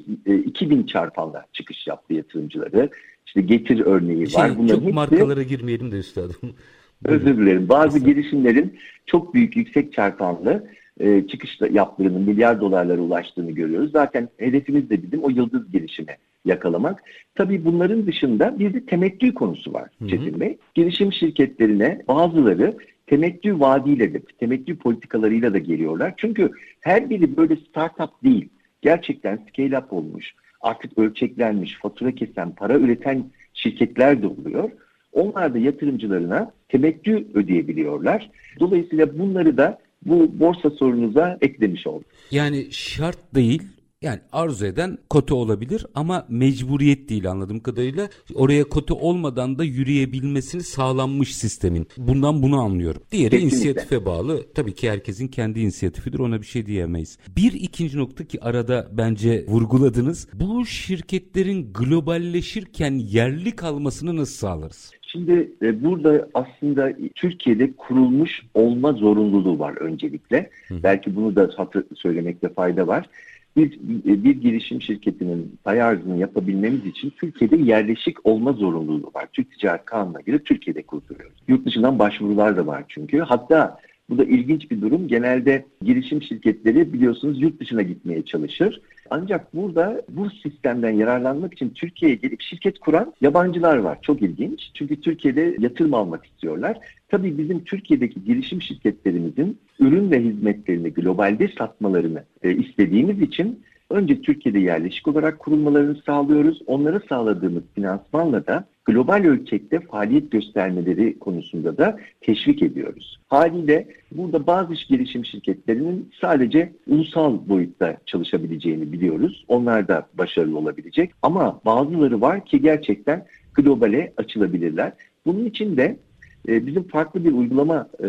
2000 e, çarpanla çıkış yaptı yatırımcıları. İşte Getir örneği şey, var. Bunların çok hepsi, markalara girmeyelim de üstadım. Özür dilerim. Bazı girişimlerin çok büyük yüksek çarpanlı e, çıkış yaptığını, milyar dolarlara ulaştığını görüyoruz. Zaten hedefimiz de bizim o yıldız girişimi yakalamak. Tabii bunların dışında bir de temettü konusu var Hı-hı. Çetin Bey. Girişim şirketlerine bazıları temettü vaadiyle de, temettü politikalarıyla da geliyorlar. Çünkü her biri böyle startup değil. Gerçekten scale up olmuş, artık ölçeklenmiş, fatura kesen, para üreten şirketler de oluyor. Onlar da yatırımcılarına temettü ödeyebiliyorlar. Dolayısıyla bunları da bu borsa sorunuza eklemiş olduk. Yani şart değil yani arzu eden kote olabilir ama mecburiyet değil anladığım kadarıyla. Oraya kote olmadan da yürüyebilmesini sağlanmış sistemin. Bundan bunu anlıyorum. Diğeri Kesinlikle. inisiyatife bağlı. Tabii ki herkesin kendi inisiyatifidir ona bir şey diyemeyiz. Bir ikinci nokta ki arada bence vurguladınız. Bu şirketlerin globalleşirken yerli kalmasını nasıl sağlarız? Şimdi e, burada aslında Türkiye'de kurulmuş olma zorunluluğu var öncelikle. Hı. Belki bunu da hatır, söylemekte fayda var. Bir, bir girişim şirketinin pay arzını yapabilmemiz için Türkiye'de yerleşik olma zorunluluğu var. Türk Ticaret Kanunu'na göre Türkiye'de kurduruyoruz. Yurt dışından başvurular da var çünkü. Hatta bu da ilginç bir durum. Genelde girişim şirketleri biliyorsunuz yurt dışına gitmeye çalışır. Ancak burada bu sistemden yararlanmak için Türkiye'ye gelip şirket kuran yabancılar var. Çok ilginç. Çünkü Türkiye'de yatırım almak istiyorlar. Tabii bizim Türkiye'deki girişim şirketlerimizin ürün ve hizmetlerini globalde satmalarını e, istediğimiz için önce Türkiye'de yerleşik olarak kurulmalarını sağlıyoruz. Onlara sağladığımız finansmanla da global ölçekte faaliyet göstermeleri konusunda da teşvik ediyoruz. Haliyle burada bazı girişim şirketlerinin sadece ulusal boyutta çalışabileceğini biliyoruz. Onlar da başarılı olabilecek ama bazıları var ki gerçekten globale açılabilirler. Bunun için de e, bizim farklı bir uygulama e,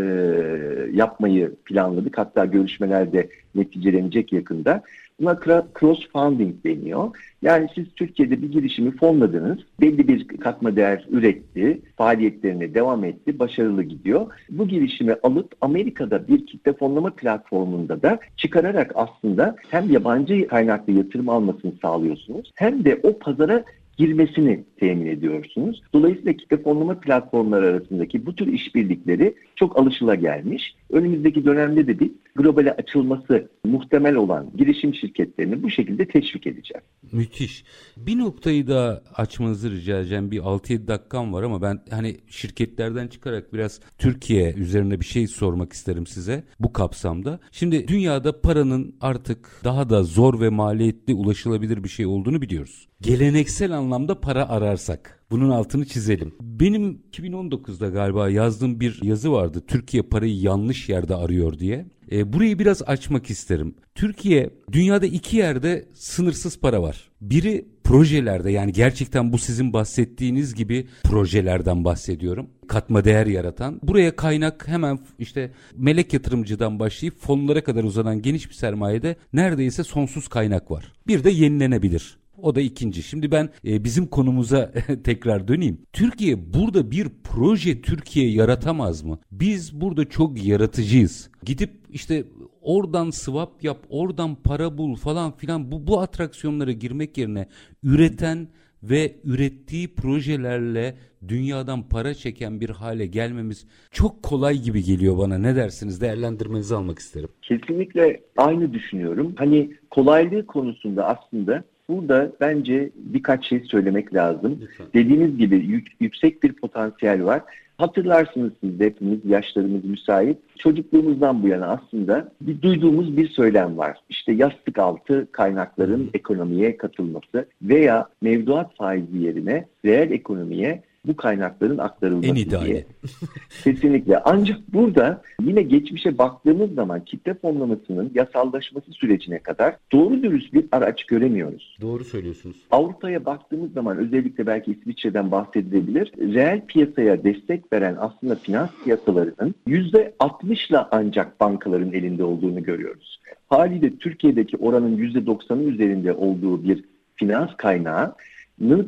yapmayı planladık. Hatta görüşmelerde neticelenecek yakında. Buna cross funding deniyor. Yani siz Türkiye'de bir girişimi fonladınız, belli bir katma değer üretti, faaliyetlerine devam etti, başarılı gidiyor. Bu girişimi alıp Amerika'da bir kitle fonlama platformunda da çıkararak aslında hem yabancı kaynaklı yatırım almasını sağlıyorsunuz hem de o pazara girmesini temin ediyorsunuz. Dolayısıyla kitle fonlama platformları arasındaki bu tür işbirlikleri çok alışılagelmiş. Önümüzdeki dönemde de bir globale açılması muhtemel olan girişim şirketlerini bu şekilde teşvik edeceğiz. Müthiş. Bir noktayı da açmanızı rica edeceğim. Bir 6-7 dakikam var ama ben hani şirketlerden çıkarak biraz Türkiye üzerine bir şey sormak isterim size bu kapsamda. Şimdi dünyada paranın artık daha da zor ve maliyetli ulaşılabilir bir şey olduğunu biliyoruz. Geleneksel anlamda para ararsak bunun altını çizelim. Benim 2019'da galiba yazdığım bir yazı vardı. Türkiye parayı yanlış yerde arıyor diye. E, burayı biraz açmak isterim. Türkiye dünyada iki yerde sınırsız para var. Biri projelerde yani gerçekten bu sizin bahsettiğiniz gibi projelerden bahsediyorum. Katma değer yaratan. Buraya kaynak hemen işte melek yatırımcıdan başlayıp fonlara kadar uzanan geniş bir sermayede neredeyse sonsuz kaynak var. Bir de yenilenebilir. O da ikinci. Şimdi ben e, bizim konumuza tekrar döneyim. Türkiye burada bir proje Türkiye yaratamaz mı? Biz burada çok yaratıcıyız. Gidip işte oradan swap yap, oradan para bul falan filan bu bu atraksiyonlara girmek yerine üreten ve ürettiği projelerle dünyadan para çeken bir hale gelmemiz çok kolay gibi geliyor bana. Ne dersiniz? Değerlendirmenizi almak isterim. Kesinlikle aynı düşünüyorum. Hani kolaylığı konusunda aslında burada bence birkaç şey söylemek lazım. Lütfen. Dediğiniz gibi yük, yüksek bir potansiyel var. Hatırlarsınız siz de hepimiz yaşlarımız müsait. Çocukluğumuzdan bu yana aslında bir duyduğumuz bir söylem var. İşte yastık altı kaynakların ekonomiye katılması veya mevduat faizi yerine reel ekonomiye bu kaynakların aktarılması en ideali. diye. Kesinlikle. Ancak burada yine geçmişe baktığımız zaman kitle fonlamasının yasallaşması sürecine kadar doğru dürüst bir araç göremiyoruz. Doğru söylüyorsunuz. Avrupa'ya baktığımız zaman özellikle belki İsviçre'den bahsedilebilir. Reel piyasaya destek veren aslında finans piyasalarının %60'la ancak bankaların elinde olduğunu görüyoruz. Haliyle Türkiye'deki oranın %90'ın üzerinde olduğu bir finans kaynağı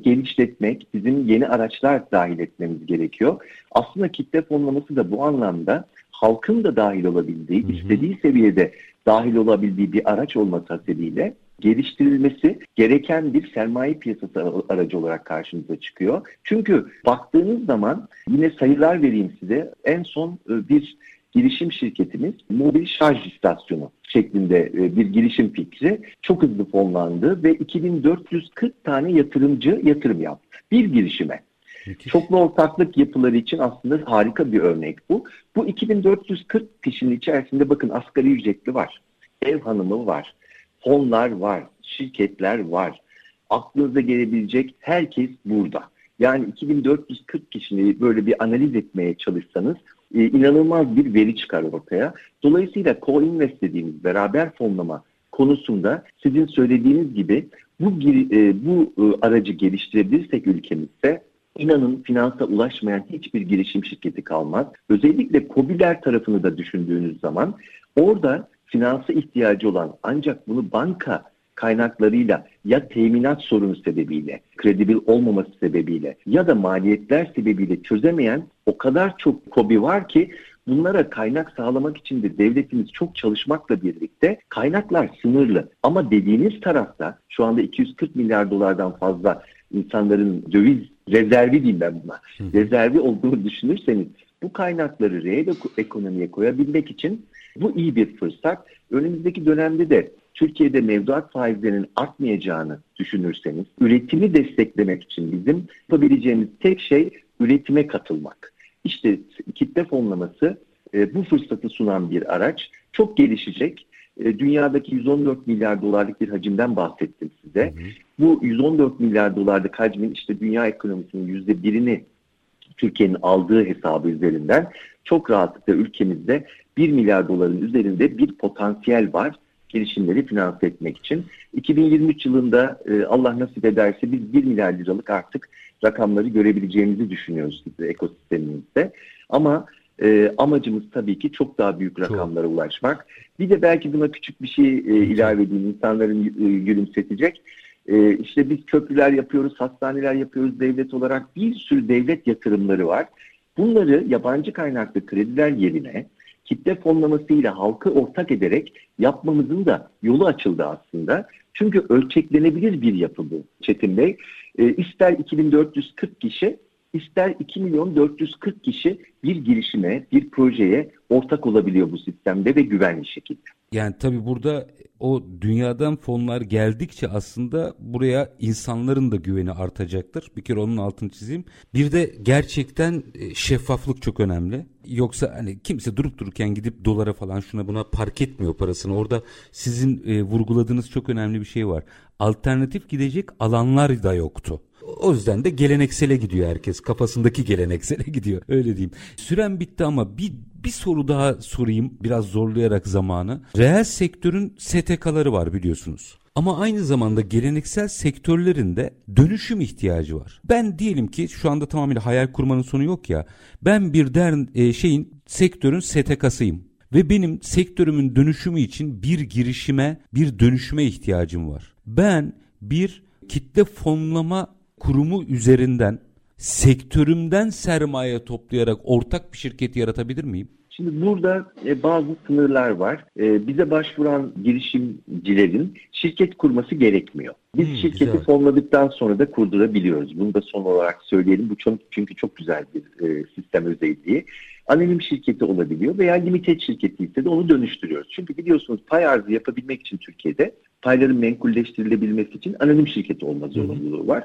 genişletmek, bizim yeni araçlar dahil etmemiz gerekiyor. Aslında kitle fonlaması da bu anlamda halkın da dahil olabildiği, hı hı. istediği seviyede dahil olabildiği bir araç olması hasebiyle geliştirilmesi gereken bir sermaye piyasası aracı olarak karşımıza çıkıyor. Çünkü baktığınız zaman yine sayılar vereyim size. En son e, bir girişim şirketimiz mobil şarj istasyonu şeklinde e, bir girişim fikri çok hızlı fonlandı ve 2440 tane yatırımcı yatırım yaptı. Bir girişime. Müthiş. Çoklu ortaklık yapıları için aslında harika bir örnek bu. Bu 2440 kişinin içerisinde bakın asgari ücretli var, ev hanımı var, fonlar var, şirketler var. Aklınıza gelebilecek herkes burada. Yani 2440 kişini böyle bir analiz etmeye çalışsanız e, inanılmaz bir veri çıkar ortaya. Dolayısıyla co-invest dediğimiz beraber fonlama konusunda sizin söylediğiniz gibi bu e, bu e, aracı geliştirebilirsek ülkemizde inanın finansa ulaşmayan hiçbir girişim şirketi kalmaz. Özellikle COBİ'ler tarafını da düşündüğünüz zaman orada finansa ihtiyacı olan ancak bunu banka kaynaklarıyla ya teminat sorunu sebebiyle, kredibil olmaması sebebiyle ya da maliyetler sebebiyle çözemeyen o kadar çok kobi var ki bunlara kaynak sağlamak için de devletimiz çok çalışmakla birlikte kaynaklar sınırlı. Ama dediğiniz tarafta şu anda 240 milyar dolardan fazla insanların döviz rezervi diyeyim ben buna. Rezervi olduğunu düşünürseniz bu kaynakları reel ekonomiye koyabilmek için bu iyi bir fırsat. Önümüzdeki dönemde de Türkiye'de mevduat faizlerinin artmayacağını düşünürseniz üretimi desteklemek için bizim yapabileceğimiz tek şey üretime katılmak. İşte kitle fonlaması e, bu fırsatı sunan bir araç. Çok gelişecek. E, dünyadaki 114 milyar dolarlık bir hacimden bahsettim size. Hı hı. Bu 114 milyar dolarlık hacmin işte dünya ekonomisinin yüzde birini Türkiye'nin aldığı hesabı üzerinden çok rahatlıkla ülkemizde 1 milyar doların üzerinde bir potansiyel var girişimleri finanse etmek için. 2023 yılında e, Allah nasip ederse biz 1 milyar liralık artık rakamları görebileceğimizi düşünüyoruz ekosistemimizde. Ama e, amacımız tabii ki çok daha büyük rakamlara çok. ulaşmak. Bir de belki buna küçük bir şey e, ilave edeyim insanların e, gülümsetecek. E, işte biz köprüler yapıyoruz, hastaneler yapıyoruz devlet olarak. Bir sürü devlet yatırımları var. Bunları yabancı kaynaklı krediler yerine kitle fonlamasıyla halkı ortak ederek yapmamızın da yolu açıldı aslında. Çünkü ölçeklenebilir bir yapı bu Çetin Bey. E, ister 2440 kişi ister 2 milyon 440 kişi bir girişime, bir projeye ortak olabiliyor bu sistemde ve güvenli şekilde. Yani tabii burada o dünyadan fonlar geldikçe aslında buraya insanların da güveni artacaktır. Bir kere onun altını çizeyim. Bir de gerçekten e, şeffaflık çok önemli. Yoksa hani kimse durup dururken gidip dolara falan şuna buna park etmiyor parasını. Orada sizin e, vurguladığınız çok önemli bir şey var. Alternatif gidecek alanlar da yoktu. O yüzden de geleneksele gidiyor herkes. Kafasındaki geleneksele gidiyor. Öyle diyeyim. Süren bitti ama bir bir soru daha sorayım biraz zorlayarak zamanı. Reel sektörün STK'ları var biliyorsunuz. Ama aynı zamanda geleneksel sektörlerinde dönüşüm ihtiyacı var. Ben diyelim ki şu anda tamamıyla hayal kurmanın sonu yok ya. Ben bir dern e, şeyin sektörün STK'sıyım ve benim sektörümün dönüşümü için bir girişime, bir dönüşüme ihtiyacım var. Ben bir kitle fonlama kurumu üzerinden sektörümden sermaye toplayarak ortak bir şirket yaratabilir miyim? Şimdi burada e, bazı sınırlar var. E, bize başvuran girişimcilerin şirket kurması gerekmiyor. Biz hmm, şirketi güzel. fonladıktan sonra da kurdurabiliyoruz. Bunu da son olarak söyleyelim. Bu çok, çünkü çok güzel bir e, sistem özelliği. Anonim şirketi olabiliyor veya limited şirketi ise de onu dönüştürüyoruz. Çünkü biliyorsunuz pay arzı yapabilmek için Türkiye'de payların menkulleştirilebilmesi için anonim şirketi olma zorunluluğu var.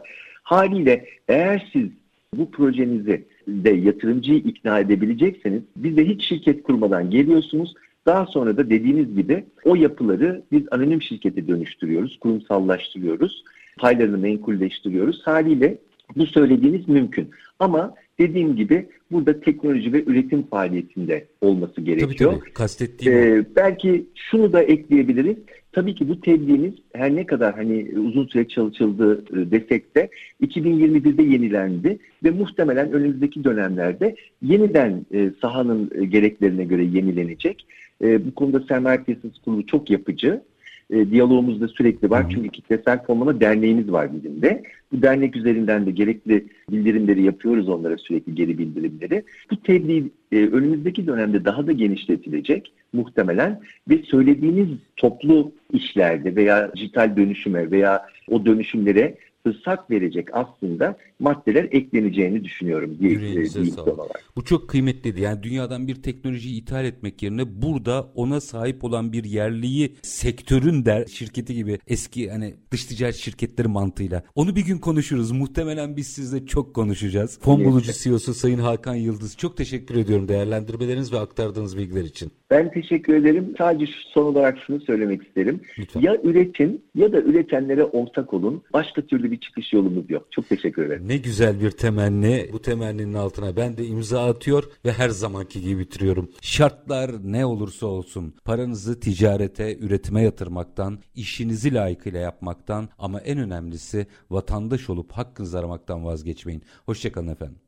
Haliyle eğer siz bu projenizi de yatırımcıyı ikna edebilecekseniz bize hiç şirket kurmadan geliyorsunuz. Daha sonra da dediğiniz gibi o yapıları biz anonim şirkete dönüştürüyoruz, kurumsallaştırıyoruz, paylarını menkulleştiriyoruz. Haliyle bu söylediğiniz mümkün. Ama dediğim gibi burada teknoloji ve üretim faaliyetinde olması gerekiyor. Tabii tabii kastettiğim ee, Belki şunu da ekleyebiliriz. Tabii ki bu tebliğimiz her ne kadar hani uzun süre çalışıldı e, desek de 2021'de yenilendi ve muhtemelen önümüzdeki dönemlerde yeniden e, sahanın e, gereklerine göre yenilenecek. E, bu konuda sermaye piyasası kurulu çok yapıcı e, diyalogumuz da sürekli var. Hı. Çünkü kitlesel fonlama derneğimiz var bizim de. Bu dernek üzerinden de gerekli bildirimleri yapıyoruz onlara sürekli geri bildirimleri. Bu tebliğ e, önümüzdeki dönemde daha da genişletilecek muhtemelen ve söylediğiniz toplu işlerde veya dijital dönüşüme veya o dönüşümlere fırsat verecek aslında maddeler ekleneceğini düşünüyorum diye, Yüreğinize diye olarak. Bu çok kıymetliydi. Yani dünyadan bir teknolojiyi ithal etmek yerine burada ona sahip olan bir yerliyi sektörün der şirketi gibi eski hani dış ticaret şirketleri mantığıyla. Onu bir gün konuşuruz. Muhtemelen biz sizle çok konuşacağız. Fon bulucu CEO'su Sayın Hakan Yıldız. Çok teşekkür ediyorum değerlendirmeleriniz ve aktardığınız bilgiler için. Ben teşekkür ederim. Sadece son olarak şunu söylemek isterim. Lütfen. Ya üretin ya da üretenlere ortak olun. Başka türlü bir bir çıkış yolumuz yok. Çok teşekkür ederim. Ne güzel bir temenni. Bu temenninin altına ben de imza atıyor ve her zamanki gibi bitiriyorum. Şartlar ne olursa olsun paranızı ticarete, üretime yatırmaktan, işinizi layıkıyla yapmaktan ama en önemlisi vatandaş olup hakkınızı aramaktan vazgeçmeyin. Hoşçakalın efendim.